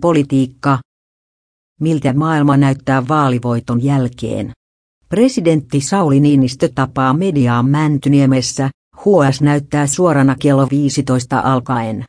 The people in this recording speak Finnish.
Politiikka. Miltä maailma näyttää vaalivoiton jälkeen? Presidentti Sauli Niinistö tapaa mediaa Mäntyniemessä, HS näyttää suorana kello 15 alkaen.